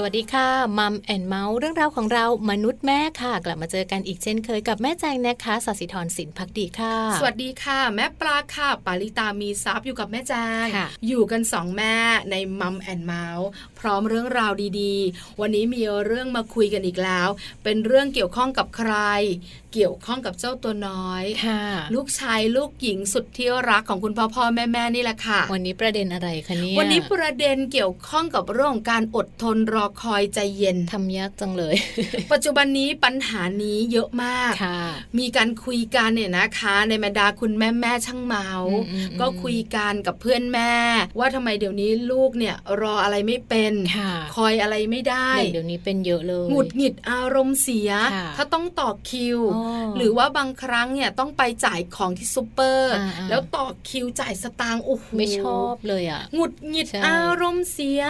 สวัสดีค่ะ Mom and Mouth เรื่องราวของเรามนุษย์แม่ค่ะ กลับมาเจอกันอีกเช่นเคยกับแม่แจงนะคะสศิธรสินพักดีค่ะ สวัสดีค่ะ แม่ปลาค่ะปาริตามีซับอยู่กับแม่แจงอยู่กันสองแม่ใน Mom and Mouth พร้อมเรื่องราวดีๆ วันนี้มีเรื่องมาคุยกันอีกแล้ว เป็นเรื่องเกี่ยวข้องกับใคร เกี่ยวข้องกับเจ้าตัวน้อยค่ะลูกชายลูกหญิงสุดที่รักของคุณพ่อพ่อแม่แม่นี่แหละค่ะ วันนี้ประเด็นอะไรคะเนี่ยวันนี้ประเด็นเกี่ยวข้องกับเรื่องของการอดทนรอคอยใจเย็นทำยากจังเลย ปัจจุบันนี้ปัญหานี้เยอะมากมีการคุยกันเนี่ยนะคะ ในบรรดาคุณแม่แม่ช่างเมาก็คุยกันกับเพื่อนแม่ ว่าทำไมเดี๋ยวนี้ลูกเนี่ยรออะไรไม่เป็นคอยอะไรไม่ได้เดี๋ยวนี้เป็นเยอะเลยหงุดหงิดอารมณ์เสีย ถ้าต้องต่อคิว หรือว่าบางครั้งเนี่ยต้องไปจ่ายของที่ซูเปอร์ แล้วต่อคิวจ่ายสตางค์โอ้โหไม่ชอบเลยอะหงุดหงิดอารมณ์เสีย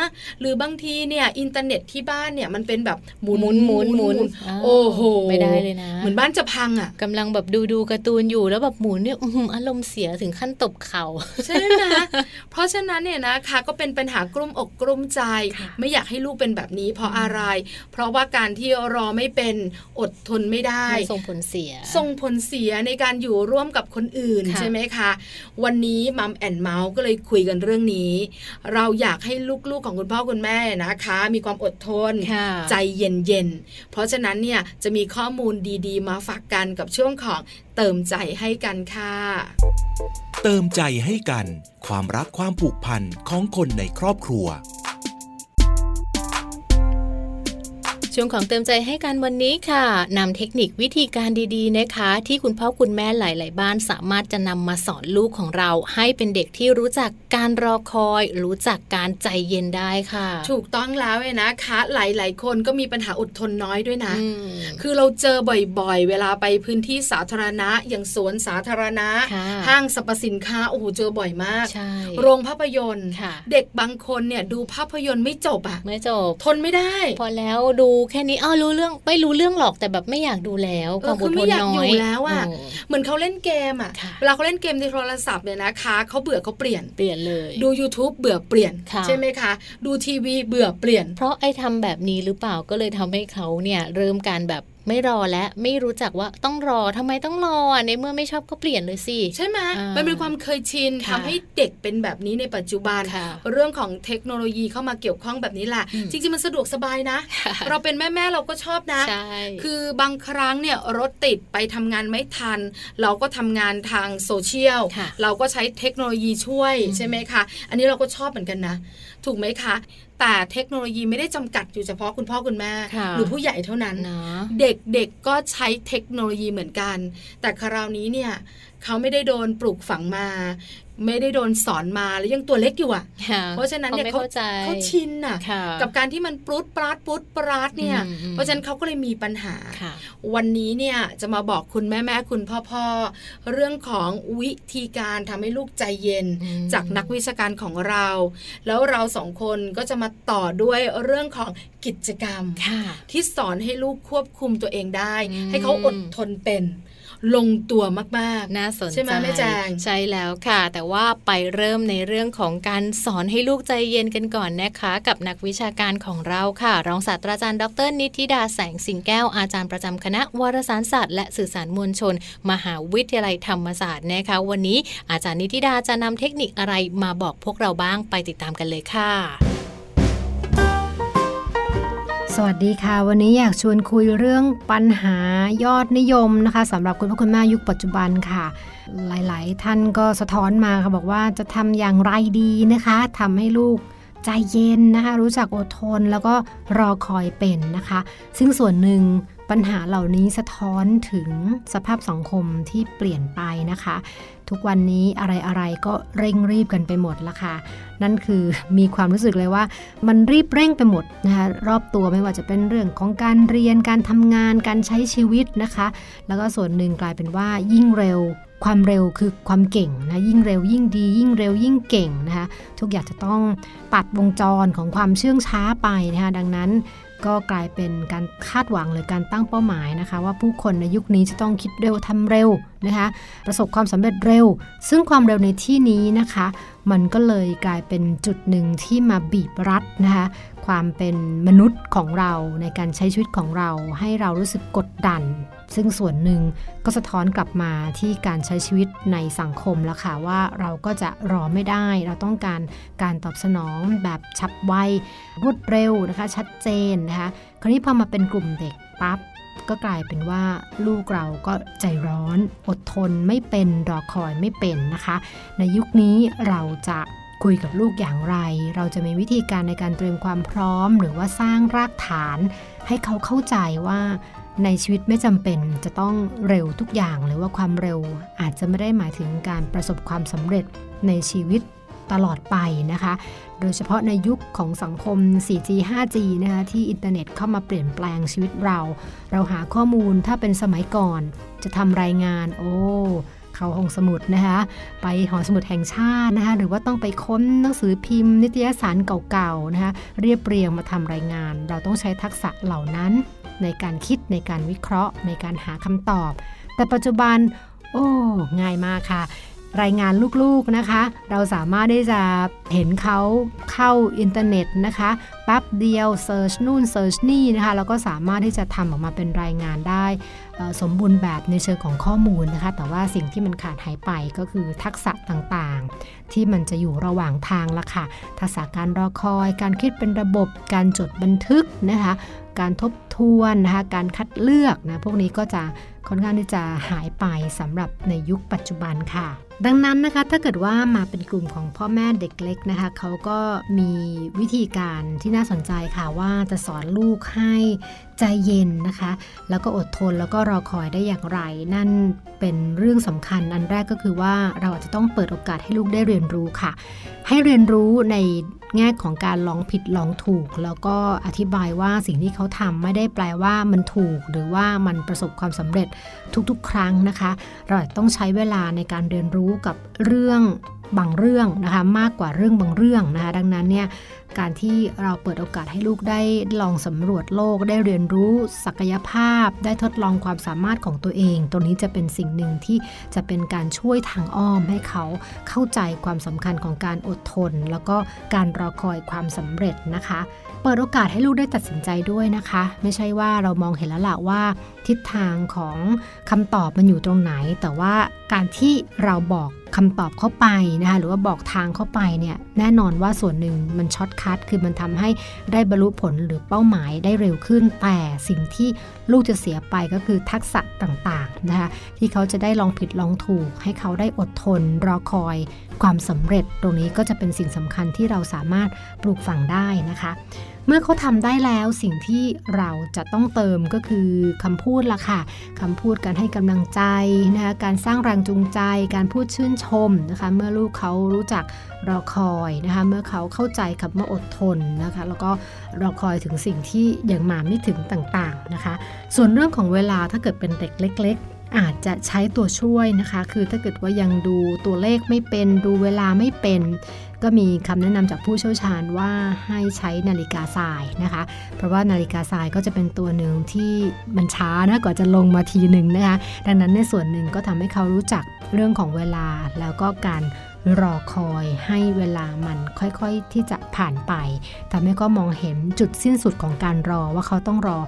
หรือบางทีเนี่ยอินเทอร์เน็ตที่บ้านเนี่ยมันเป็นแบบหมุนหมุนหมุนหมุนโอ้โหไม่ได้เลยนะเหมือนบ้านจะพังอะกำลังแบบดูดูการ์ตูนอยู่แล้วแบบหมุนเนี่ยอารมณ์เสียถึงขั้นตบเข่าใช่ไหมเพราะฉะนั้นเนี่ยนะคะก็เป็นปัญหากลุ้มอกกลุ้มใจ ไม่อยากให้ลูกเป็นแบบนี้เพราะอะไร เพราะว่าการที่รอไม่เป็นอดทนไม่ได้ส่งผลเสีย ส่งผลเสียในการอยู่ร่วมกับคนอื่นใช่ไหมคะ วันนี้มัมแอนเมาส์ก็เลยคุยกันเรื่องนี้ เราอยากให้ลูกๆของคุณพ่อคุณแม่นะคะ มีความอดทน ใจเย็นๆ เพราะฉะนั้นเนี่ยจะมีข้อมูลดีๆ มาฝากกันกับช่วงของเติมใจให้กันค่ะ เติมใจให้กัน ความรักความผูกพันของคนในครอบครัว ช่วงของเติมใจให้กันวันนี้ค่ะนำเทคนิควิธีการดีๆนะคะ ที่คุณพ่อคุณแม่หลาย ๆ บ้านสามารถจะนำมาสอนลูกของเรา ให้เป็นเด็กที่รู้จักการรอคอย รู้จักการใจเย็นได้ค่ะ ถูกต้องแล้วเลยนะคะ หลาย ๆ คนก็มีปัญหาอดทนน้อยด้วยนะ คือเราเจอบ่อย ๆ เวลาไปพื้นที่สาธารณะ อย่างสวนสาธารณะ ห้างสรรพสินค้าโอ้โหเจอบ่อยมาก โรงภาพยนตร์เด็กบางคนเนี่ยดูภาพยนตร์ไม่จบอะไม่จบทนไม่ได้ พอแล้วดูแค่นี้อ้าวรู้เรื่องไม่รู้เรื่องหรอกแต่แบบไม่อยากดูแล้วความอดทนน้อยแล้วอะเหมือนเขาเล่นเกมอะเวลาเขาเล่นเกมในโทรศัพท์เนี่ยนะคะเขาเบื่อเขาเปลี่ยนเปลี่ยนเลย ดู YouTube เบื่อเปลี่ยนใช่ไหมคะ ดูทีวีเบื่อเปลี่ยน เพราะไอ้ทาแบบนี้หรือเปล่าก็เลยทำให้เขาเนี่ยเริ่มการแบบ ไม่รอและไม่รู้จักว่าต้องรอทำไมต้องรอในเมื่อไม่ชอบก็เปลี่ยนเลยสิใช่ไหมมันเป็นความเคยชินทำให้เด็กเป็นแบบนี้ในปัจจุบัน เรื่องของเทคโนโลยีเข้ามาเกี่ยวข้องแบบนี้แหละจริงๆมันสะดวกสบายนะ เราเป็นแม่ๆเราก็ชอบนะ คือบางครั้งเนี่ยรถติดไปทำงานไม่ทัน เราก็ทำงานทางโซเชียลเราก็ใช้เทคโนโลยีช่วยใช่ไหมคะอันนี้เราก็ชอบเหมือนกันนะ ถูกไหมคะ แต่เทคโนโลยีไม่ได้จำกัดอยู่เฉพาะคุณพ่อคุณแม่ หรือผู้ใหญ่เท่านั้น เด็กๆก็ใช้เทคโนโลยีเหมือนกัน แต่คราวนี้เนี่ยเขาไม่ได้โดนปลูกฝังมา ไม่ได้โดนสอนมาแล้วยังตัวเล็กอยู่อะ เพราะฉะนั้นเนี่ยเขาเขาชินอะ กับการที่มันปรุดปราดปรุดปราดเนี่ย เพราะฉะนั้นเขาก็เลยมีปัญหา วันนี้เนี่ยจะมาบอกคุณแม่แม่คุณพ่อพ่อเรื่องของวิธีการทำให้ลูกใจเย็น จากนักวิชาการของเรา แล้วเราสองคนก็จะมาต่อด้วยเรื่องของกิจกรรมที่สอนให้ลูกควบคุมตัวเองได้ ให้เขาอดทนเป็น ลงตัวมากๆน่าสนใจใช่ไหมแม่แจงใช่แล้วค่ะ แต่ว่าไปเริ่มในเรื่องของการสอนให้ลูกใจเย็นกันก่อนนะคะ กับนักวิชาการของเราค่ะ รองศาสตราจารย์ดร นิติดาแสงสิงแก้วอาจารย์ประจำคณะวารสารศาสตร์และสื่อสารมวลชน มหาวิทยาลัยธรรมศาสตร์นะคะ วันนี้อาจารย์นิติดาจะนำเทคนิคอะไรมาบอกพวกเราบ้างไปติดตามกันเลยค่ะ สวัสดีค่ะ วันนี้อยากชวนคุยเรื่องปัญหายอดนิยมนะคะสำหรับคุณพ่อคุณแม่ยุคปัจจุบันค่ะ หลายๆ ท่านก็สะท้อนมาค่ะบอกว่าจะทำอย่างไรดีนะคะทำให้ลูกใจเย็นนะคะ รู้จักอดทนแล้วก็รอคอยเป็นนะคะ ซึ่งส่วนหนึ่งปัญหาเหล่านี้สะท้อนถึงสภาพสังคมที่เปลี่ยนไปนะคะ ทุกวันนี้อะไรๆก็เร่งรีบกันไปหมดละค่ะ นั่นคือมีความรู้สึกเลยว่า มันรีบเร่งไปหมดนะคะรอบตัวไม่ว่าจะเป็นเรื่องของการเรียนการทำงานการใช้ชีวิตนะคะ แล้วก็ส่วนหนึ่งกลายเป็นว่ายิ่งเร็วความเร็วคือความเก่งนะยิ่งเร็วยิ่งดี ยิ่งเร็วยิ่งเก่งนะคะทุกอย่างจะต้องปัดวงจรของความเชื่องช้าไปนะคะดังนั้น ก็กลายเป็นการคาดหวังหรือการตั้งเป้าหมายนะคะ ว่าผู้คนในยุคนี้จะต้องคิดเร็วทำเร็วนะคะ ประสบความสำเร็จเร็ว ซึ่งความเร็วในที่นี้นะคะ มันก็เลยกลายเป็นจุดหนึ่งที่มาบีบรัดนะคะความเป็นมนุษย์ของเราในการใช้ชีวิตของเรา ให้เรารู้สึกกดดัน ซึ่งส่วนหนึ่งก็สะท้อนกลับมาที่การใช้ชีวิตในสังคมแล้วค่ะว่าเราก็จะรอไม่ได้ เราต้องการการตอบสนองแบบฉับไวรวดเร็วนะคะ ชัดเจนนะคะคราวนี้พอมาเป็นกลุ่มเด็กปั๊บก็กลายเป็นว่าลูกเราก็ใจร้อนอดทนไม่เป็นรอคอยไม่เป็นนะคะ ในยุคนี้เราจะคุยกับลูกอย่างไร เราจะมีวิธีการในการเตรียมความพร้อม หรือว่าสร้างรากฐาน ให้เขาเข้าใจว่า ในชีวิตไม่จำเป็นจะต้องเร็วทุกอย่างหรือว่าความเร็วอาจจะไม่ได้หมายถึงการประสบความสำเร็จในชีวิตตลอดไปนะคะ โดยเฉพาะในยุคของสังคม 4G 5G นะคะที่อินเทอร์เน็ตเข้ามาเปลี่ยนแปลงชีวิตเรา เราหาข้อมูลถ้าเป็นสมัยก่อน จะทำรายงาน โอ้เขาห้องสมุดนะคะไปหอสมุดแห่งชาตินะคะหรือว่าต้องไปค้นหนังสือพิมพ์ นิตยสารเก่าๆนะคะเรียบเรียงมาทำรายงาน เราต้องใช้ทักษะเหล่านั้น ในการคิดในการวิเคราะห์ ในการหาคำตอบ แต่ปัจจุบัน โอ้ง่ายมากค่ะ รายงานลูกๆนะคะ เราสามารถได้จะเห็นเขาเข้าอินเทอร์เน็ตนะคะแป๊บเดียว search นู่น search นี่นะคะแล้วก็สามารถที่จะทำออกมาเป็นรายงานได้สมบูรณ์แบบในเชิงของข้อมูลนะคะ แต่ว่าสิ่งที่มันขาดหายไปก็คือทักษะต่างๆ ที่มันจะอยู่ระหว่างทางละค่ะ ทักษะการรอคอย การคิดเป็นระบบ การจดบันทึกนะคะ การทบทวนนะคะการคัดเลือกนะพวกนี้ก็จะค่อนข้างที่จะหายไปสำหรับในยุคปัจจุบันค่ะ ดังนั้นนะคะถ้าเกิดว่ามาเป็นกลุ่มของพ่อแม่เด็กเล็กนะคะเขาก็มีวิธีการที่น่าสนใจค่ะว่าจะสอนลูกให้ใจเย็นนะคะ แล้วก็อดทนแล้วก็รอคอยได้อย่างไร นั่นเป็นเรื่องสำคัญอันแรกก็คือว่าเราอาจจะต้องเปิดโอกาสให้ลูกได้เรียนรู้ค่ะ ให้เรียนรู้ในแง่ของการลองผิดลองถูก แล้วก็อธิบายว่าสิ่งที่เขาทำไม่ได้แปลว่ามันถูก หรือว่ามันประสบความสำเร็จทุกๆ ครั้งนะคะ เราต้องใช้เวลาในการเรียนรู้กับเรื่องบางเรื่องนะคะมากกว่าเรื่องบางเรื่องนะคะดังนั้นเนี่ยการที่เราเปิดโอกาสให้ลูกได้ลองสำรวจโลกได้เรียนรู้ศักยภาพ ได้ทดลองความสามารถของตัวเองตัวนี้จะเป็นสิ่งหนึ่งที่จะเป็นการช่วยทางอ้อมให้เขาเข้าใจความสำคัญของการอดทน แล้วก็การรอคอยความสำเร็จนะคะ เปิดโอกาสให้ลูกได้ตัดสินใจด้วยนะคะ ไม่ใช่ว่าเรามองเห็นแล้วล่ะว่าทิศทางของคำตอบมันอยู่ตรงไหน แต่ว่าการที่เราบอกคำตอบเข้าไปนะคะหรือว่าบอกทางเข้าไปเนี่ยแน่นอนว่าส่วนหนึ่งมัน shortcut คือมันทำให้ได้บรรลุผลหรือเป้าหมายได้เร็วขึ้น แต่สิ่งที่ลูกจะเสียไปก็คือทักษะต่างๆนะคะที่เขาจะได้ลองผิดลองถูก ให้เขาได้อดทนรอคอย ความสำเร็จตรงนี้ก็จะเป็นสิ่งสำคัญที่เราสามารถปลูกฝังได้นะคะ เมื่อเขาทำได้แล้วสิ่งที่เราจะต้องเติมก็คือคำพูดละค่ะคำพูดการให้กำลังใจนะคะการสร้างแรงจูงใจ การพูดชื่นชมนะคะเมื่อลูกเขารู้จักรอคอยนะคะเมื่อเขาเข้าใจคำว่าอดทนนะคะแล้วก็รอคอยถึงสิ่งที่ยังมาไม่ถึงต่างๆนะคะ ส่วนเรื่องของเวลาถ้าเกิดเป็นเด็กเล็กๆ อาจจะใช้ตัวช่วยนะคะ คือถ้าเกิดว่ายังดูตัวเลขไม่เป็น ดูเวลาไม่เป็น ก็มีคำแนะนำจากผู้เชี่ยวชาญว่าให้ใช้นาฬิกาทรายนะคะ เพราะว่านาฬิกาทรายก็จะเป็นตัวหนึ่งที่มันช้านะกว่าจะลงมาทีหนึ่งนะคะ ดังนั้นในส่วนหนึ่งก็ทำให้เขารู้จักเรื่องของเวลาแล้วก็การรอคอยให้เวลามันค่อยๆที่จะผ่านไปทำให้ก็มองเห็นจุดสิ้นสุดของการรอว่าเขาต้องรอ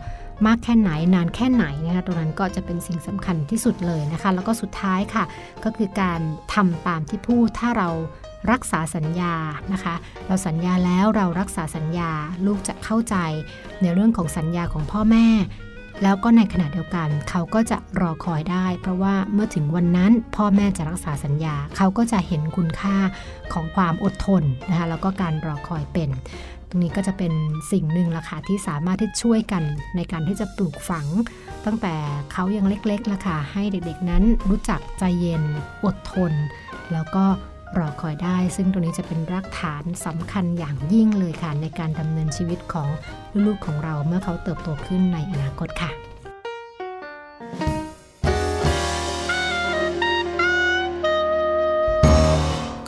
มากแค่ไหนนานแค่ไหนนะคะตรงนั้นก็จะเป็นสิ่งสำคัญที่สุดเลยนะคะ แล้วก็สุดท้ายค่ะ ก็คือการทำตามที่พูดถ้าเรารักษาสัญญานะคะ เราสัญญาแล้วเรารักษาสัญญาลูกจะเข้าใจในเรื่องของสัญญาของพ่อแม่ แล้วก็ในขณะเดียวกัน เขาก็จะรอคอยได้ เพราะว่าเมื่อถึงวันนั้นพ่อแม่จะรักษาสัญญา เขาก็จะเห็นคุณค่าของความอดทนนะคะแล้วก็การรอคอยเป็น ตรงนี้ก็จะเป็นสิ่งหนึ่งละค่ะที่สามารถที่ช่วยกันในการที่จะปลูกฝัง ตั้งแต่เขายังเล็กๆละค่ะให้เด็กๆนั้นรู้จักใจเย็นอดทน แล้วก็ รอคอยได้ ซึ่งตรงนี้จะเป็นรากฐานสำคัญอย่างยิ่งเลยค่ะ ในการดำเนินชีวิตของลูกๆของเราเมื่อเขาเติบโตขึ้นในอนาคตค่ะ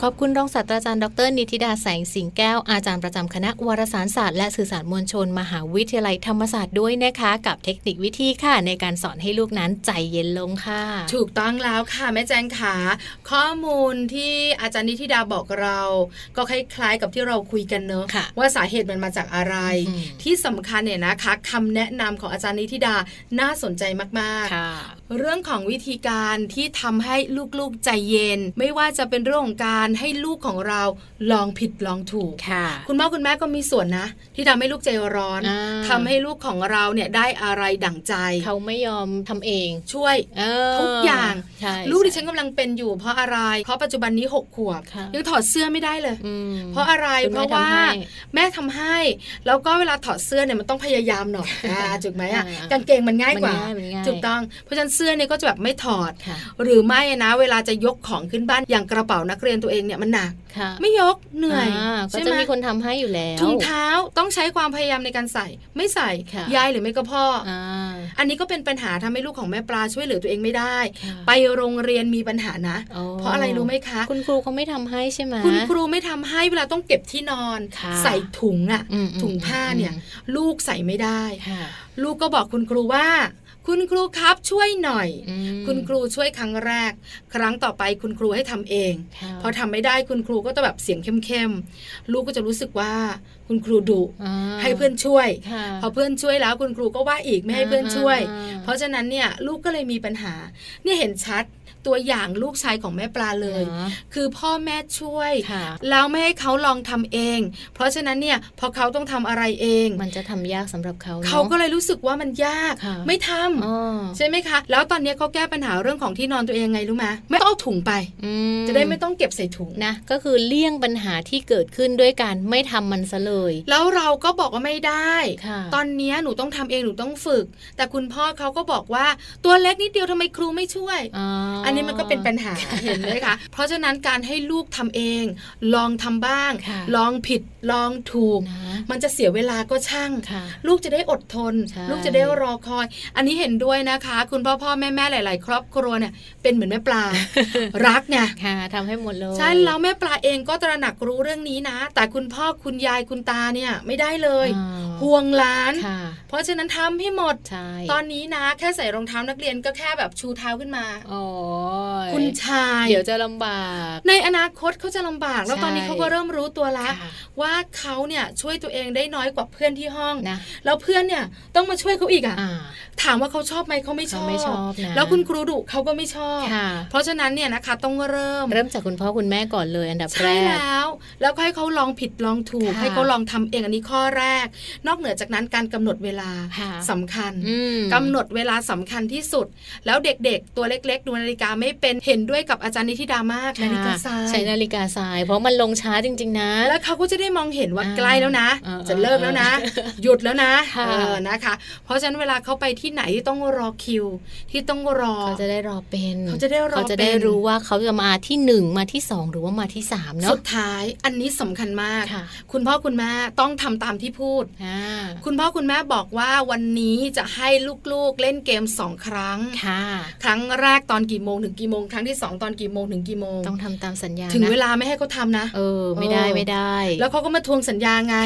ขขอบคุณรองศาสตราจารย์ดร นิติดาแสงสิงแก้ว อาจารย์ประจำคณะวารสารศาสตร์และสื่อสารมวลชน มหาวิทยาลัยธรรมศาสตร์ด้วยนะคะ กับเทคนิควิธีค่ะ ในการสอนให้ลูกนั้นใจเย็นลงค่ะ ถูกต้องแล้วค่ะแม่แจงขาข้อมูลที่อาจารย์นิติดาบอกเรา ก็คล้ายๆกับที่เราคุยกันเนอะว่าสาเหตุมันมาจากอะไร ที่สำคัญเนี่ยนะคะคำแนะนำของอาจารย์นิติดาน่าสนใจมากๆเรื่องของวิธีการที่ทำให้ลูกๆใจเย็น ไม่ว่าจะเป็นเรื่องของการให้ลูกของเราลองผิดลองถูกค่ะ คุณพ่อคุณแม่ก็มีส่วนนะ ที่ทำให้ลูกใจร้อนทำให้ลูกของเราเนี่ยได้อะไรดั่งใจ เขาไม่ยอมทำเองช่วยทุกอย่าง ลูกดิฉันกำลังเป็นอยู่ เพราะอะไร เพราะปัจจุบันนี้หกขวบยังถอดเสื้อไม่ได้เลย เพราะอะไรเพราะว่าแม่ทำให้ แล้วก็เวลาถอดเสื้อเนี่ยมันต้องพยายามหน่อยถูกไหมอะกางเกงมันง่ายกว่าถูกต้อง เพราะฉะนั้นเสื้อเนี่ยก็จะแบบไม่ถอด หรือไม่นะ เวลาจะยกของขึ้นบ้านอย่างกระเป๋านักเรียนตัวเองเนี่ยมันหนัก ไม่ยกเหนื่อยก็จะมีคนทำให้อยู่แล้วถุงเท้าต้องใช้ความพยายามในการใส่ ไม่ใส่ยายหรือไม่ก็พ่ออันนี้ก็เป็นปัญหาทำให้ลูกของแม่ปลาช่วยเหลือตัวเองไม่ได้ ไปโรงเรียนมีปัญหานะ เพราะอะไรรู้ไหมคะ คุณครูเขาไม่ทำให้ใช่ไหมคุณครูไม่ทำให้เวลาต้องเก็บที่นอน ใส่ถุงอะถุงผ้าเนี่ย ลูกใส่ไม่ได้ ลูกก็บอกคุณครูว่า คุณครูครับช่วยหน่อย คุณครูช่วยครั้งแรก ครั้งต่อไปคุณครูให้ทำเอง พอทำไม่ได้คุณครูก็จะแบบเสียงเข้มๆลูกก็จะรู้สึกว่าคุณครูดุให้เพื่อนช่วย พอเพื่อนช่วยแล้วคุณครูก็ว่าอีกไม่ให้เพื่อนช่วย เพราะฉะนั้นเนี่ยลูกก็เลยมีปัญหาเนี่ยเห็นชัด ตัวอย่างลูกชายของแม่ปลาเลย คือพ่อแม่ช่วย แล้วไม่ให้เขาลองทำเอง เพราะฉะนั้นเนี่ยพอเขาต้องทำอะไรเอง มันจะทำยากสำหรับเขาเขาก็เลยรู้สึกว่ามันยากไม่ทำใช่ไหมคะ แล้วตอนนี้เขาแก้ปัญหาเรื่องของที่นอนตัวเองไงรู้ไหมไม่ต้องเอาถุงไปจะได้ไม่ต้องเก็บใส่ถุงนะก็คือเลี่ยงปัญหาที่เกิดขึ้นด้วยการไม่ทำมันซะเลย แล้วเราก็บอกว่าไม่ได้ ตอนนี้หนูต้องทำเองหนูต้องฝึก แต่คุณพ่อเขาก็บอกว่าตัวเล็กนิดเดียวทำไมครูไม่ช่วยอันนี้มันก็เป็นปัญหาเห็นไหมคะเพราะฉะนั้นการให้ลูกทำเอง ลองทำบ้าง ลองผิดลองถูก มันจะเสียเวลาก็ช่าง ลูกจะได้อดทน ลูกจะได้รอคอย อันนี้เห็นด้วยนะคะ คุณพ่อพ่อแม่แม่หลาย ๆ ครอบครัวเนี่ยเป็นเหมือนแม่ปลา รักไงทำให้หมดเลยใช่แล้วแม่ปลาเองก็ตระหนักรู้เรื่องนี้นะ แต่คุณพ่อคุณยายคุณตาเนี่ยไม่ได้เลยห่วงล้าน เพราะฉะนั้นทำให้หมด ตอนนี้นะแค่ใส่รองเท้านักเรียนก็แค่แบบชูเท้าขึ้นมาคุณชาย เดี๋ยวจะลำบาก ในอนาคตเขาจะลำบาก แล้วตอนนี้เขาก็เริ่มรู้ตัวแล้วว่าเขาเนี่ยช่วยตัวเองได้น้อยกว่าเพื่อนที่ห้องนะแล้วเพื่อนเนี่ยต้องมาช่วยเขาอีกอะถามว่าเขาชอบไหมเขาไม่ชอบไม่ชอบนะแล้วคุณครูดุเขาก็ไม่ชอบ เพราะฉะนั้นเนี่ยนะคะต้องเริ่ม เริ่มจากคุณพ่อคุณแม่ก่อนเลยอันดับแรกใช่แล้ว แล้วให้เขาลองผิดลองถูก ให้เขาลองทำเองอันนี้ข้อแรก นอกเหนือจากนั้นการกำหนดเวลาสำคัญกำหนดเวลาสำคัญที่สุด แล้วเด็กๆ ตัวเล็ก ๆ ดูนาฬิกาไม่เป็นเห็นด้วยกับอาจารย์นิธิดามากนาฬิกาทรายใช้นาฬิกาทราย เพราะมันลงช้าจริง ๆ นะ แล้วเขาก็จะได้มองเห็นว่าใกล้แล้วนะ จะเลิกแล้วนะ หยุดแล้วนะนะคะ เพราะฉะนั้นเวลาเขาไปที่ไหนที่ต้องรอคิว ที่ต้องรอเขาจะได้รอเป็นเขาจะได้รอเขาจะได้รู้ว่าเขาจะมาที่หนึ่งมาที่สองหรือว่ามาที่สามเนาะสุดท้ายอันนี้สำคัญมาก คุณพ่อคุณแม่ต้องทำตามที่พูดคุณพ่อคุณแม่บอกว่าวันนี้จะให้ลูกๆเล่นเกมสองครั้งครั้งแรกตอนกี่โมงถึงกี่โมงครั้งที่สองตอนกี่โมงถึงกี่โมง ต้องทำตามสัญญาถึงเวลาไม่ให้เขาทานะ เออ ไม่ได้ไม่ได้ แล้วเขาก็มาทวงสัญญาไง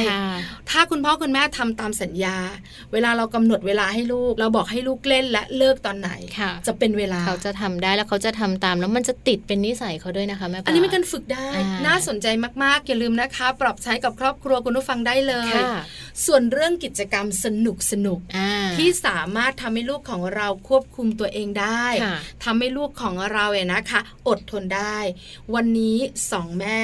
ถ้าคุณพ่อคุณแม่ทำตามสัญญา เวลาเรากำหนดเวลาให้ลูก เราบอกให้ลูกเล่นและเลิกตอนไหน จะเป็นเวลาเขาจะทำได้แล้วเขาจะทำตามแล้วมันจะติดเป็นนิสัยเขาด้วยนะคะแม่อันนี้เป็นการฝึกได้ น่าสนใจมากๆอย่าลืมนะคะ ปรับใช้กับครอบครัวคุณผู้ฟังได้เลย ส่วนเรื่องกิจกรรมสนุกสนุก ที่สามารถทำให้ลูกของเราควบคุมตัวเองได้ทำให้ลูกของเราเนี่ยนะคะ อดทนได้ วันนี้สองแม่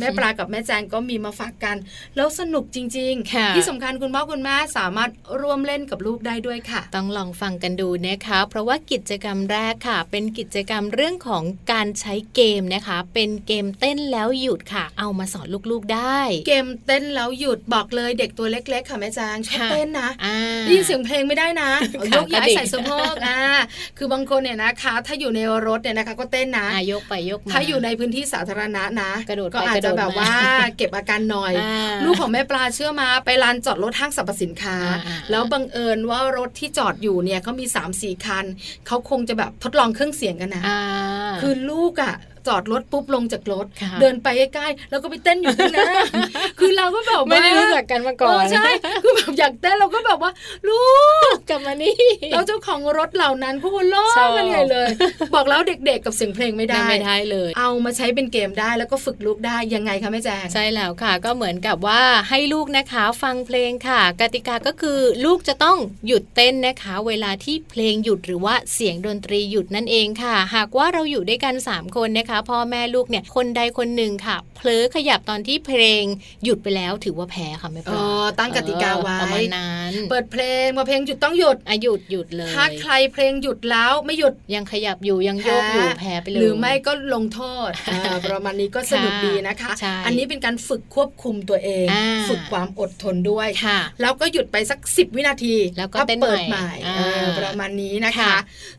แม่ปลากับแม่แจงก็มีมาฝากกัน แล้วสนุกจริง ๆ ที่สำคัญคุณพ่อคุณแม่สามารถร่วมเล่นกับลูกได้ด้วยค่ะ ต้องลองฟังกันดูนะคะ เพราะว่ากิจกรรมแรกค่ะ เป็นกิจกรรมเรื่องของการใช้เกมนะคะ เป็นเกมเต้นแล้วหยุดค่ะ เอามาสอนลูกๆได้ เกมเต้นแล้วหยุดบอกเลยเด็กตัวเล็กๆ ค่ะแม่แจงชอบเต้นนะได้ยินเสียงเพลงไม่ได้นะยกย้ายใส่สะโพกอ่าคือบางคนเนี่ยนะคะ ถ้าอยู่ในรถเนี่ยนะคะ ก็เต้นนะยกไปยกมาถ้าอยู่ในพื้นที่สาธารณะนะกระโดดก็อาจจะแบบว่าเก็บอาการหน่อย ลูกของแม่ปลาเชื่อมาไปลานจอดรถห้างสรรพสินค้า แล้วบังเอิญว่ารถที่จอดอยู่เนี่ยเขามี3ามสี่คันเขาคงจะแบบทดลองเครื่องเสียงกันนะคือลูกอะ จอดรถปุ๊บลงจากรถ เดินไปใกล้ๆแล้วก็ไปเต้นอยู่ข้างหน้าคือเราก็แบบไม่ได้รู้จักกันมาก่อนใช่คือแบบอยากเต้นเราก็แบบว่า ลูกกลับมานี่เราเจ้าของรถเหล่านั้นเขาล้อกันใหญ่เลย บอกแล้วเด็กๆกับเสียงเพลงไม่ได้ไม่ได้เลย เอามาใช้เป็นเกมได้แล้วก็ฝึกลูกได้ยังไงคะแม่แจ้งใช่แล้วค่ะ ก็เหมือนกับว่าให้ลูกนะคะฟังเพลงค่ะ กติกาก็คือลูกจะต้องหยุดเต้นนะคะ เวลาที่เพลงหยุดหรือว่าเสียงดนตรีหยุดนั่นเองค่ะ หากว่าเราอยู่ด้วยกัน 3 คนนะคะพ่อแม่ลูกเนี่ยคนใดคนหนึ่งค่ะเผลอขยับตอนที่เพลงหยุดไปแล้วถือว่าแพ้ค่ะแม่ปลาตั้งกติกาไว้ประมาณนั้นเปิดเพลงพอเพลงหยุดต้องหยุดอะหยุดหยุดเลยถ้าใครเพลงหยุดแล้วไม่หยุดยังขยับอยู่ยังโยกอยู่แพ้ไปเลยหรือไม่ก็ลงโทษประมาณนี้ก็สนุกดีนะคะ อันนี้เป็นการฝึกควบคุมตัวเอง ฝึกความอดทนด้วยแล้วก็หยุดไปสักสิบวินาที แล้วก็เปิดใหม่ประมาณนี้นะคะ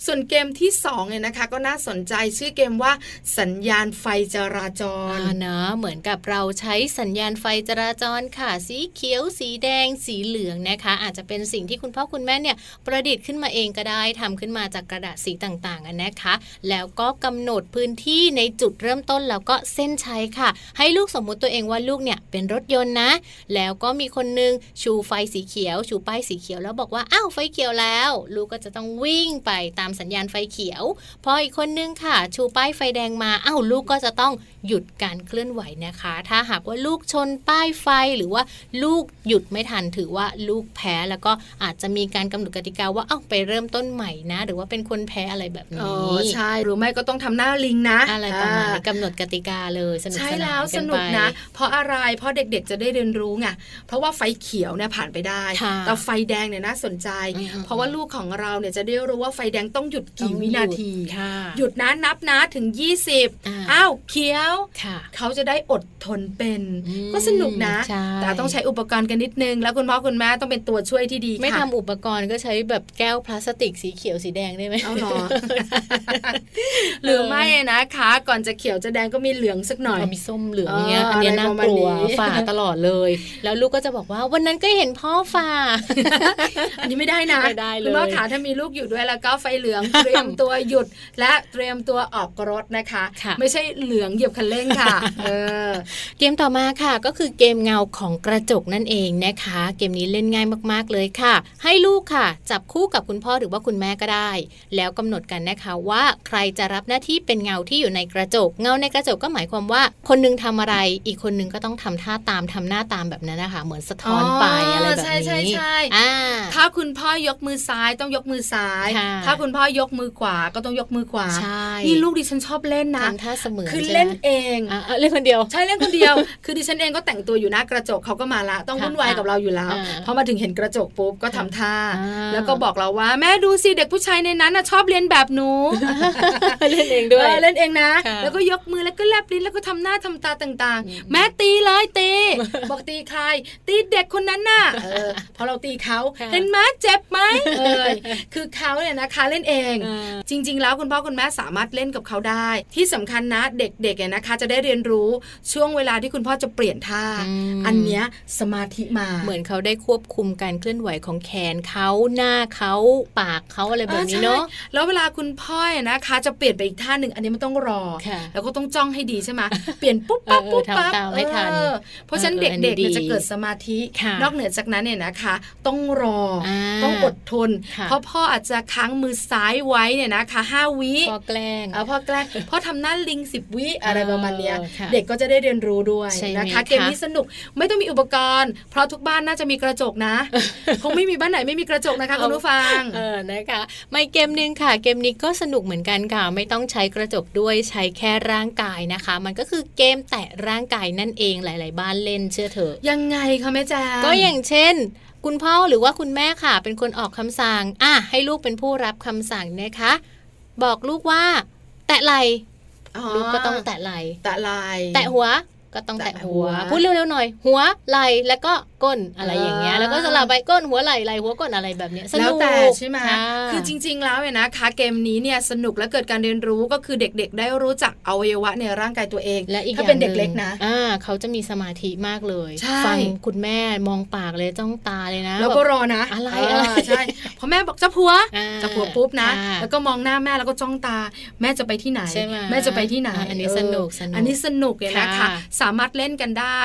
ส่วนเกมที่2เนี่ยนะคะ ก็น่าสนใจชื่อเกมว่าสัญญญาณไฟจราจรนะเหมือนกับเราใช้สัญญาณไฟจราจรค่ะ สีเขียว สีแดง สีเหลืองนะคะ อาจจะเป็นสิ่งที่คุณพ่อคุณแม่เนี่ยประดิษฐ์ขึ้นมาเองก็ได้ทำขึ้นมาจากกระดาษสีต่างๆนะคะ แล้วก็กำหนดพื้นที่ในจุดเริ่มต้นแล้วก็เส้นชัยค่ะ ให้ลูกสมมุติตัวเองว่าลูกเนี่ยเป็นรถยนต์นะ แล้วก็มีคนนึงชูไฟสีเขียว ชูป้ายสีเขียวแล้วบอกว่าอ้าวไฟเขียวแล้ว ลูกก็จะต้องวิ่งไปตามสัญญาณไฟเขียว พออีกคนนึงค่ะ ชูป้ายไฟแดงมาอ้าวลูกก็จะต้องหยุดการเคลื่อนไหวนะคะ ถ้าหากว่าลูกชนป้ายไฟหรือว่าลูกหยุดไม่ทันถือว่าลูกแพ้แล้วก็อาจจะมีการกำหนดกติกาว่าเอ้าไปเริ่มต้นใหม่นะ หรือว่าเป็นคนแพ้อะไรแบบนี้ใช่หรือไม่ก็ต้องทำหน้าลิงนะ อะไรประมาณนี้กำหนดกติกาเลยสนุกสนานใช่แล้วสนุกนะ เพราะอะไรเพราะเด็กๆจะได้เรียนรู้ไงเพราะว่าไฟเขียวเนี่ยผ่านไปได้ แต่ไฟแดงเนี่ยน่าสนใจ เพราะว่าลูกของเราเนี่ยจะได้รู้ว่าไฟแดงต้องหยุดกี่วินาทีหยุดนะนับนะถึง 20อ้าวเขียวเขาจะได้อดทนเป็น ก็สนุกนะ แต่ต้องใช้อุปกรณ์กันนิดนึง แล้วคุณพ่อคุณแม่ต้องเป็นตัวช่วยที่ดีไม่ทำอุปกรณ์ก็ใช้แบบแก้วพลาสติกสีเขียวสีแดงได้ไหมเอาหรอหรือไม่นะคะ ก่อนจะเขียวจะแดงก็มีเหลืองสักหน่อยมีส้มเหลืองเนี้ยอันนี้น่ากลัวฝ่าตลอดเลย แล้วลูกก็จะบอกว่าวันนั้นก็เห็นพ่อฝ่าอันนี้ไม่ได้นะไม่ได้เลยคุณพ่อขาถ้ามีลูกอยู่ด้วยแล้วก็ไฟเหลืองเตรียมตัวหยุดและเตรียมตัวออกรถนะคะไม่ใช่เหลืองเหยียบคันเร่งค่ะเกมต่อมาค่ะก็คือเกมเงาของกระจกนั่นเองนะคะ เกมนี้เล่นง่ายมากๆเลยค่ะ ให้ลูกค่ะ จับคู่กับคุณพ่อหรือว่าคุณแม่ก็ได้ แล้วกำหนดกันนะคะว่าใครจะรับหน้าที่เป็นเงาที่อยู่ในกระจก เงาในกระจกก็หมายความว่า คนนึงทำอะไร อีกคนนึงก็ต้องทำท่าตามทำหน้าตามแบบนั้นนะคะเหมือนสะท้อนไปอะไรแบบนี้ใช่ใช่ใช่ถ้าคุณพ่อยกมือซ้ายต้องยกมือซ้าย ถ้าคุณพ่อยกมือขวาก็ต้องยกมือขวานี่ลูกดิฉันชอบเล่นนะทำท่าเสมอคือเล่นเองเล่นคนเดียว ใช่เล่นคนเดียว คือดิฉันเองก็แต่งตัวอยู่หน้ากระจกเขาก็มาละต้องวุ่นวายกับเราอยู่แล้วพอมาถึงเห็นกระจกปุ๊บก็ทำท่า แล้วก็บอกเราว่าแม่ดูสิเด็กผู้ชายในนั้นชอบเรียนแบบหนูเล่นเองด้วยเล่นเองนะ แล้วก็ยกมือแล้วก็แลบลิ้นแล้วก็ทำหน้าทำตาต่างๆ แม่ตีเลยตีบอกตีใคร ตีเด็กคนนั้นน่ะพอเราตีเขาเห็นไหมเจ็บไหมเออคือเขาเนี่ยนะคะเล่นเอง จริง ๆ แล้วคุณพ่อคุณแม่สามารถเล่นกับเขาได้ ที่สำคัญนะเด็กๆเนี่ยนะคะ จะได้เรียนรู้ช่วงเวลาที่คุณพ่อจะเปลี่ยนท่า อันเนี้ยสมาธิมาเหมือนเขาได้ควบคุมการเคลื่อนไหวของแขนเขาหน้าเขาปากเขาอะไรแบบนี้เนาะแล้วเวลาคุณพ่อนะคะ จะเปลี่ยนไปอีกท่าหนึ่งอันนี้มันต้องรอ แล้วก็ต้องจ้องให้ดีใช่ไหมเปลี่ยนปุ๊บปั๊บปุ๊บปั๊บเพราะฉะนั้นเด็กๆจะเกิดสมาธินอกเหนือจากนั้นเนี่ยนะคะ ต้องรอต้องอดทน เพราะพ่ออาจจะค้างมือซ้ายไว้เนี่ยนะคะห้าวิพ่อแกล้งเออพ่อแกล้งพ่อทำหน้าลิงสิบวิอะไรประมาณเนี้ยเด็กก็จะได้เรียนรู้ด้วยนะคะเกมนี้สนุกไม่ต้องมีอุปกรณ์ เพราะทุกบ้านน่าจะมีกระจกนะคงไม่มีบ้านไหนไม่มีกระจกนะคะคุณผู้ฟังเออนะคะไม่เกมนึงค่ะ เกมนี้ก็สนุกเหมือนกันค่ะ ไม่ต้องใช้กระจกด้วยใช้แค่ร่างกายนะคะ มันก็คือเกมแตะร่างกายนั่นเองหลาย ๆ บ้านเล่นเชื่อเถอะยังไงคะแม่จ๋าก็อย่างเช่นคุณพ่อหรือว่าคุณแม่ค่ะ เป็นคนออกคำสั่ง อะให้ลูกเป็นผู้รับคำสั่งนะคะ บอกลูกว่า แตะไหล ลูกก็ต้องแตะไหลแตะไหลแตะหัว ก็ต้องแตะหัว พูดเร็วๆหน่อย หัวไหลแล้วก็ก้นอะไรอย่างเงี้ยแล้วก็สลับไปก้นหัวไหลไหลหัวก้นอะไรแบบเนี้ยสนุกแล้วแต่ใช่ไหมคือจริง ๆ แล้วเนี่ยนะคะเกมนี้เนี่ยสนุกและเกิดการเรียนรู้ก็คือเด็ก ๆ ได้รู้จักอวัยวะในร่างกายตัวเองและอีกถ้าเป็นเด็กเล็กนะอ่าเขาจะมีสมาธิมากเลยฟังคุณแม่มองปากเลยจ้องตาเลยนะแล้วก็รอนะ อะไรอะไรใช่พอแม่บอกจะผัวจะผัวปุ๊บนะ แล้วก็มองหน้าแม่แล้วก็จ้องตา แม่จะไปที่ไหนแม่จะไปที่ไหนอันนี้สนุกสนุกอันนี้สนุกเลยนะคะสามารถเล่นกันได้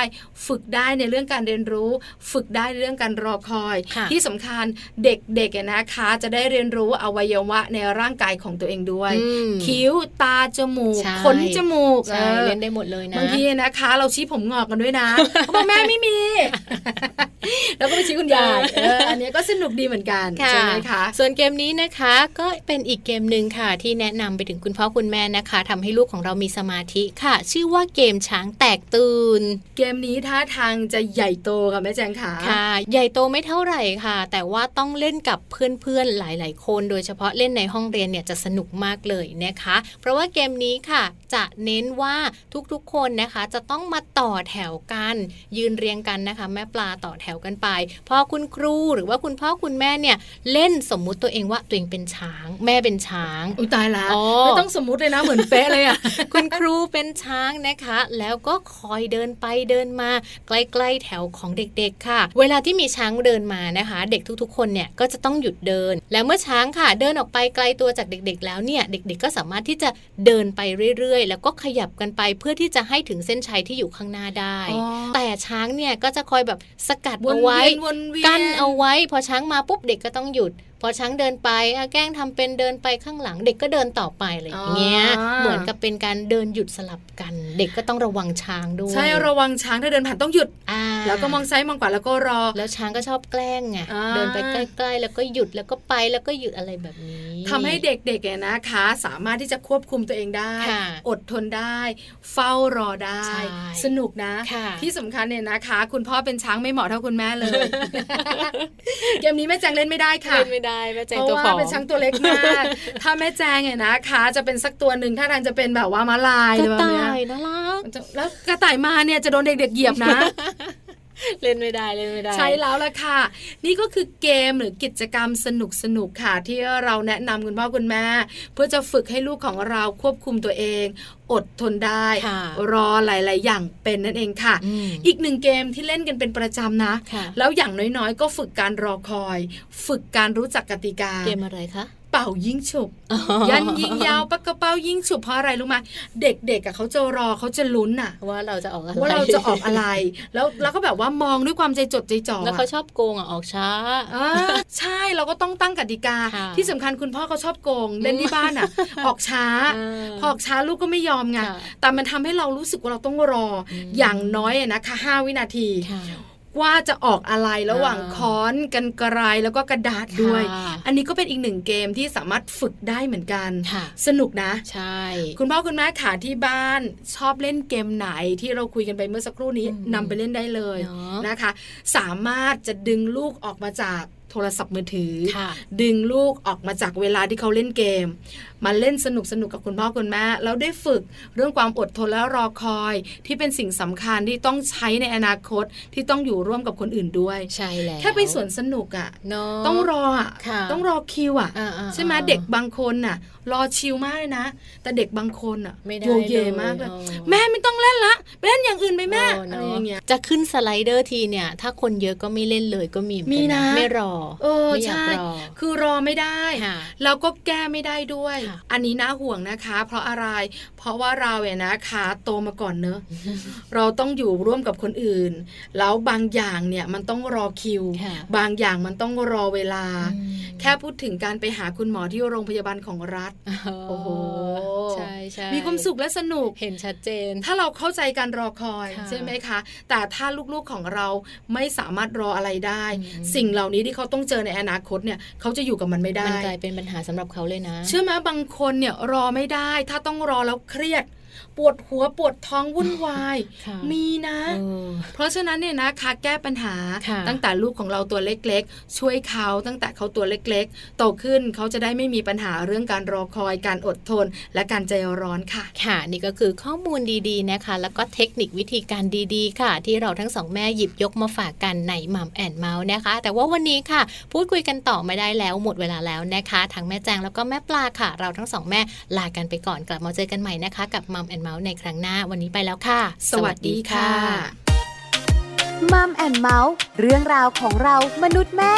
ฝึกได้ในเรื่องการเรียนรู้ ฝึกได้เรื่องการรอคอย ที่สำคัญเด็กๆนะคะ จะได้เรียนรู้อวัยวะในร่างกายของตัวเองด้วย คิ้วตาจมูกขนจมูกเล่นได้หมดเลยนะบางทีนะคะ เราชี้ผมงอกกันด้วยนะเขาบอกแม่ไม่มี แล้วก็ไปชี้คุณยายอันนี้ก็สนุกดีเหมือนกันใช่ไหมคะส่วนเกมนี้นะคะก็เป็นอีกเกมหนึ่งค่ะ ที่แนะนำไปถึงคุณพ่อคุณแม่นะคะทำให้ลูกของเรามีสมาธิค่ะ ชื่อว่าเกมช้างแตกตื่น เกมนี้ท่าทางจะใหญ่โตค่ะแม่แจงค่ะค่ะ ใหญ่โตไม่เท่าไหร่ค่ะ แต่ว่าต้องเล่นกับเพื่อนๆหลาย ๆ คน โดยเฉพาะเล่นในห้องเรียนเนี่ยจะสนุกมากเลยนะคะ เพราะว่าเกมนี้ค่ะจะเน้นว่าทุกๆคนนะคะ จะต้องมาต่อแถวกัน ยืนเรียงกันนะคะ แม่ปลาต่อแถวกันไปพอคุณครูหรือว่าคุณพ่อคุณแม่เนี่ยเล่นสมมุติตัวเองว่าตัวเองเป็นช้าง แม่เป็นช้างอุ้ยตายแล้วไม่ต้องสมมุติเลยนะเหมือนเป๊ะเลยอะคุณครูเป็นช้างนะคะ แล้วก็คอยเดินไปเดินมา ใกล้ๆแถวของเด็กๆค่ะ เวลาที่มีช้างเดินมานะคะ เด็กทุกๆ คนเนี่ยก็จะต้องหยุดเดิน แล้วเมื่อช้างค่ะ เดินออกไปไกลตัวจากเด็ก ๆ แล้วเนี่ยเด็ก ๆ ก็สามารถที่จะเดินไปเรื่อยๆ แล้วก็ขยับกันไปเพื่อที่จะให้ถึงเส้นชัยที่อยู่ข้างหน้าได้ แต่ช้างเนี่ยก็จะคอยแบบสกัดเอาไว้กั้นเอาไว้ พอช้างมาปุ๊บเด็กก็ต้องหยุด พอช้างเดินไปแกล้งทำเป็นเดินไปข้างหลัง เด็กก็เดินต่อไปอะไรอย่างเงี้ยเหมือนกับเป็นการเดินหยุดสลับกัน เด็กก็ต้องระวังช้างด้วยใช่ระวังช้างถ้าเดินผ่านต้องหยุดแล้วก็มองซ้ายมองขวาแล้วก็รอ แล้วช้างก็ชอบแกล้งไงเดินไปใกล้ๆ แล้วก็หยุดแล้วก็ไปแล้วก็หยุดอะไรแบบนี้ทำให้เด็กๆเนี่ยนะคะ สามารถที่จะควบคุมตัวเองได้ อดทนได้ เฝ้ารอได้ สนุกนะ ที่สำคัญเนี่ยนะคะ คุณพ่อเป็นช้างไม่เหมาะเท่าคุณแม่เลย เกมนี้แม่แจงเล่นไม่ได้ค่ะเล่นไม่ได้แม่แจงตัวผอมเป็นช้างตัวเล็กมากถ้าแม่แจงเนี่ยนะคะจะเป็นสักตัวหนึ่งถ้าทางจะเป็นแบบว่ามาลายกระต่ายน่ารักแล้วกระต่ายมาเนี่ยจะโดนเด็กๆเหยียบนะ เล่นไม่ได้เล่นไม่ได้ ใช่แล้วละค่ะ นี่ก็คือเกมหรือกิจกรรมสนุกสนุกค่ะ ที่เราแนะนำคุณพ่อคุณแม่ เพื่อจะฝึกให้ลูกของเราควบคุมตัวเอง อดทนได้ รอหลาย ๆ อย่างเป็นนั่นเองค่ะอีกหนึ่งเกมที่เล่นกันเป็นประจำนะ แล้วอย่างน้อย ๆ ก็ฝึกการรอคอย ฝึกการรู้จักกติกาเกมอะไรคะ เป่ายิงฉุบยันยิงยาวปากกระเป๋ายิงฉุบเพราะอะไรรู้ไหมเด็กๆอะเขาจะรอเขาจะลุ้นอะว่าเราจะออกอะไรว่าเราจะออกอะไร แล้วแล้วก็แบบว่ามองด้วยความใจจดใจจ่อแล้วเขาชอบโกงอะออกช้าใช่เราก็ต้องตั้งกติกา ที่สำคัญคุณพ่อเขาชอบโกงเล่นที่บ้านอะ ออกช้า พอออกช้าลูกก็ไม่ยอมไงแต่มันทำให้เรารู้สึกว่าเราต้องรออย่างน้อยนะคะห้าวินาที ว่าจะออกอะไรระหว่างค้อนกันไกรแล้วก็กระดาษด้วย อันนี้ก็เป็นอีกหนึ่งเกมที่สามารถฝึกได้เหมือนกัน สนุกนะ ใช่ คุณพ่อคุณแม่ขาที่บ้านชอบเล่นเกมไหนที่เราคุยกันไปเมื่อสักครู่นี้นำไปเล่นได้เลยนะคะ สามารถจะดึงลูกออกมาจากโทรศัพท์มือถือ ดึงลูกออกมาจากเวลาที่เขาเล่นเกม มาเล่นสนุกสนุกกับคุณพ่อคุณแม่แล้วได้ฝึกเรื่องความอดทนและรอคอย ที่เป็นสิ่งสำคัญที่ต้องใช้ในอนาคตที่ต้องอยู่ร่วมกับคนอื่นด้วยใช่แล้วแค่ไปสวนสนุกอะต้องรออะต้องรอคิวอะใช่ไหมเด็กบางคนน่ะ รอชิลมากเลยนะ แต่เด็กบางคนอะโยเยมากเลยแม่ไม่ต้องเล่นละไปเล่นอย่างอื่นไปแม่อะไรอย่างเงี้ยจะขึ้นสไลเดอร์ทีเนี่ย ถ้าคนเยอะก็ไม่เล่นเลยก็มีมีนะไม่รอเออใช่คือรอไม่ได้ แล้วก็แก้ไม่ได้ด้วยอันนี้น่าห่วงนะคะ เพราะอะไร เพราะว่าเราเนี่ยนะคะโตมาก่อนเนอะเราต้องอยู่ร่วมกับคนอื่น แล้วบางอย่างเนี่ยมันต้องรอคิว บางอย่างมันต้องรอเวลา แค่พูดถึงการไปหาคุณหมอที่โรงพยาบาลของรัฐโอ้โหใช่ใช่มีความสุขและสนุกเห็นชัดเจน ถ้าเราเข้าใจการรอคอยใช่ไหมคะ แต่ถ้าลูกๆของเราไม่สามารถรออะไรได้ สิ่งเหล่านี้ที่เขาต้องเจอในอนาคตเนี่ยเขาจะอยู่กับมันไม่ได้มันกลายเป็นปัญหาสำหรับเขาเลยนะ เชื่อไหมบางคนเนี่ยรอไม่ได้ ถ้าต้องรอแล้วเครียด ปวดหัวปวดท้องวุ่นวาย มีนะ เพราะฉะนั้นเนี่ยนะคะแก้ปัญหาตั้งแต่ลูกของเราตัวเล็กๆ ช่วยเขาตั้งแต่เขาตัวเล็กๆ โตขึ้นเขาจะได้ไม่มีปัญหาเรื่องการรอคอยการอดทน และการใจร้อนค่ะ ค่ะ นี่ก็คือข้อมูลดีๆนะคะ แล้วก็เทคนิควิธีการดีๆ ค่ะ ที่เราทั้งสองแม่หยิบยกมาฝากกันใน Mom and Mouth นะคะ แต่ว่าวันนี้ค่ะ พูดคุยกันต่อไม่ได้แล้วหมดเวลาแล้วนะคะทั้งแม่แจงแล้วก็แม่ปลาค่ะ เราทั้งสองแม่ลากันไปก่อนกลับมาเจอกันใหม่นะคะ กับ Mom and Mouth ในครั้งหน้าวันนี้ไปแล้วค่ะ สวัสดีค่ะ Mom and Mouth เรื่องราวของเรามนุษย์แม่